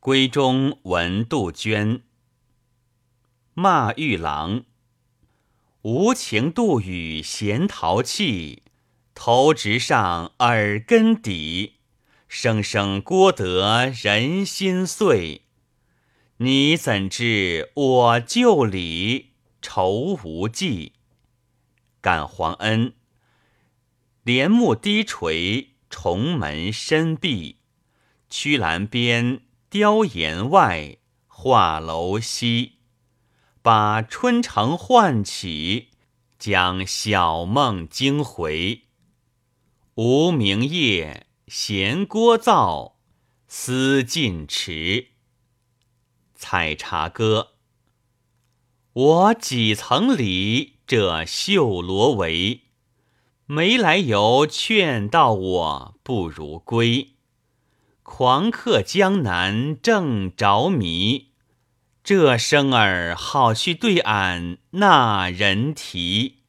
闺中闻杜鹃，骂玉郎。无情杜宇闲淘气，头直上耳根底，声声郭得人心碎。你怎知我旧里愁无际？感皇恩，帘幕低垂，重门深闭，曲栏边。雕檐外，画楼西，把春城唤起，将小梦惊回。无名夜，闲聒噪，思尽迟。采茶歌，我几曾理这绣罗帷？没来由劝道我不如归。狂客江南正着迷，这声儿好去对俺那人啼。